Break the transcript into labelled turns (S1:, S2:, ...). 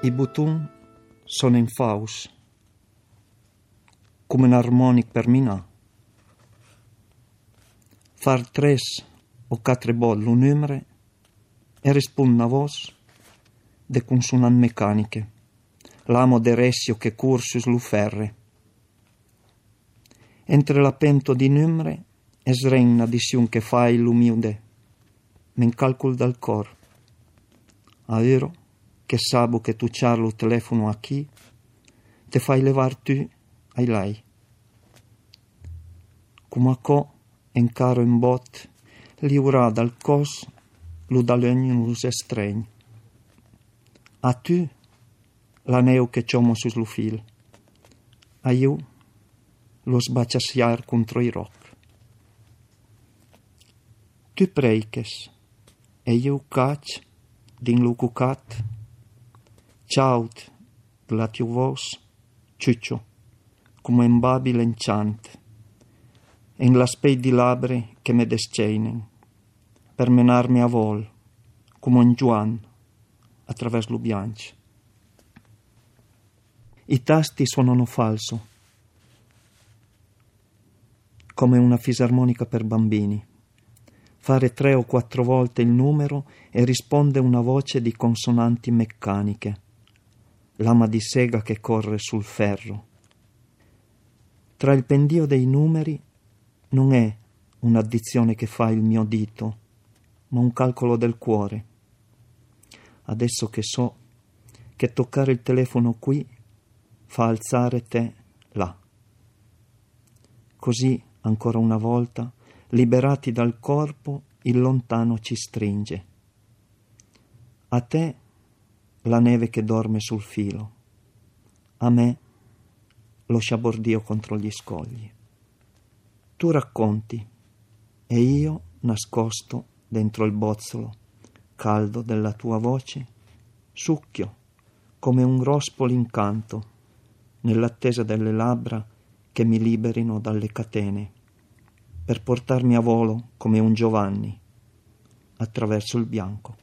S1: I button sono in faus, come un armonic per mina. Far tres o quatre bol un numero e rispond una voce de consonant meccaniche, l'amo de ressio che cursus lu ferre. Entre la pento di numere es regna di siun che fai l'umiude, men calcul dal cor. A vero che sabo che tu c'hai lo telefono a chi, te fai levar tu ai lei. Come a co, en caro in bot, liura dal cos, lu dalenius estregn. A tu, l'aneu che c'homo sus lu fil. A io, lo sbaciasiar contro i roc. Tu preiches, e io cac, din lu cucat, ciaut, la tiu vos, ciuccio, come un babile enchant, en l'aspei di labre che me desceinen, per menarmi a vol, come un Juan, attraverso lo bianco. I tasti suonano falso, come una fisarmonica per bambini. Fare tre o quattro volte il numero e risponde una voce di consonanti meccaniche, lama di sega che corre sul ferro. Tra il pendio dei numeri non è un'addizione che fa il mio dito, ma un calcolo del cuore. Adesso che so che toccare il telefono qui fa alzare te là. Così, ancora una volta, liberati dal corpo, il lontano ci stringe. A te la neve che dorme sul filo, a me lo sciabordio contro gli scogli. Tu racconti e io nascosto dentro il bozzolo caldo della tua voce, succhio come un rospolo incanto nell'attesa delle labbra che mi liberino dalle catene per portarmi a volo come un Giovanni attraverso il bianco.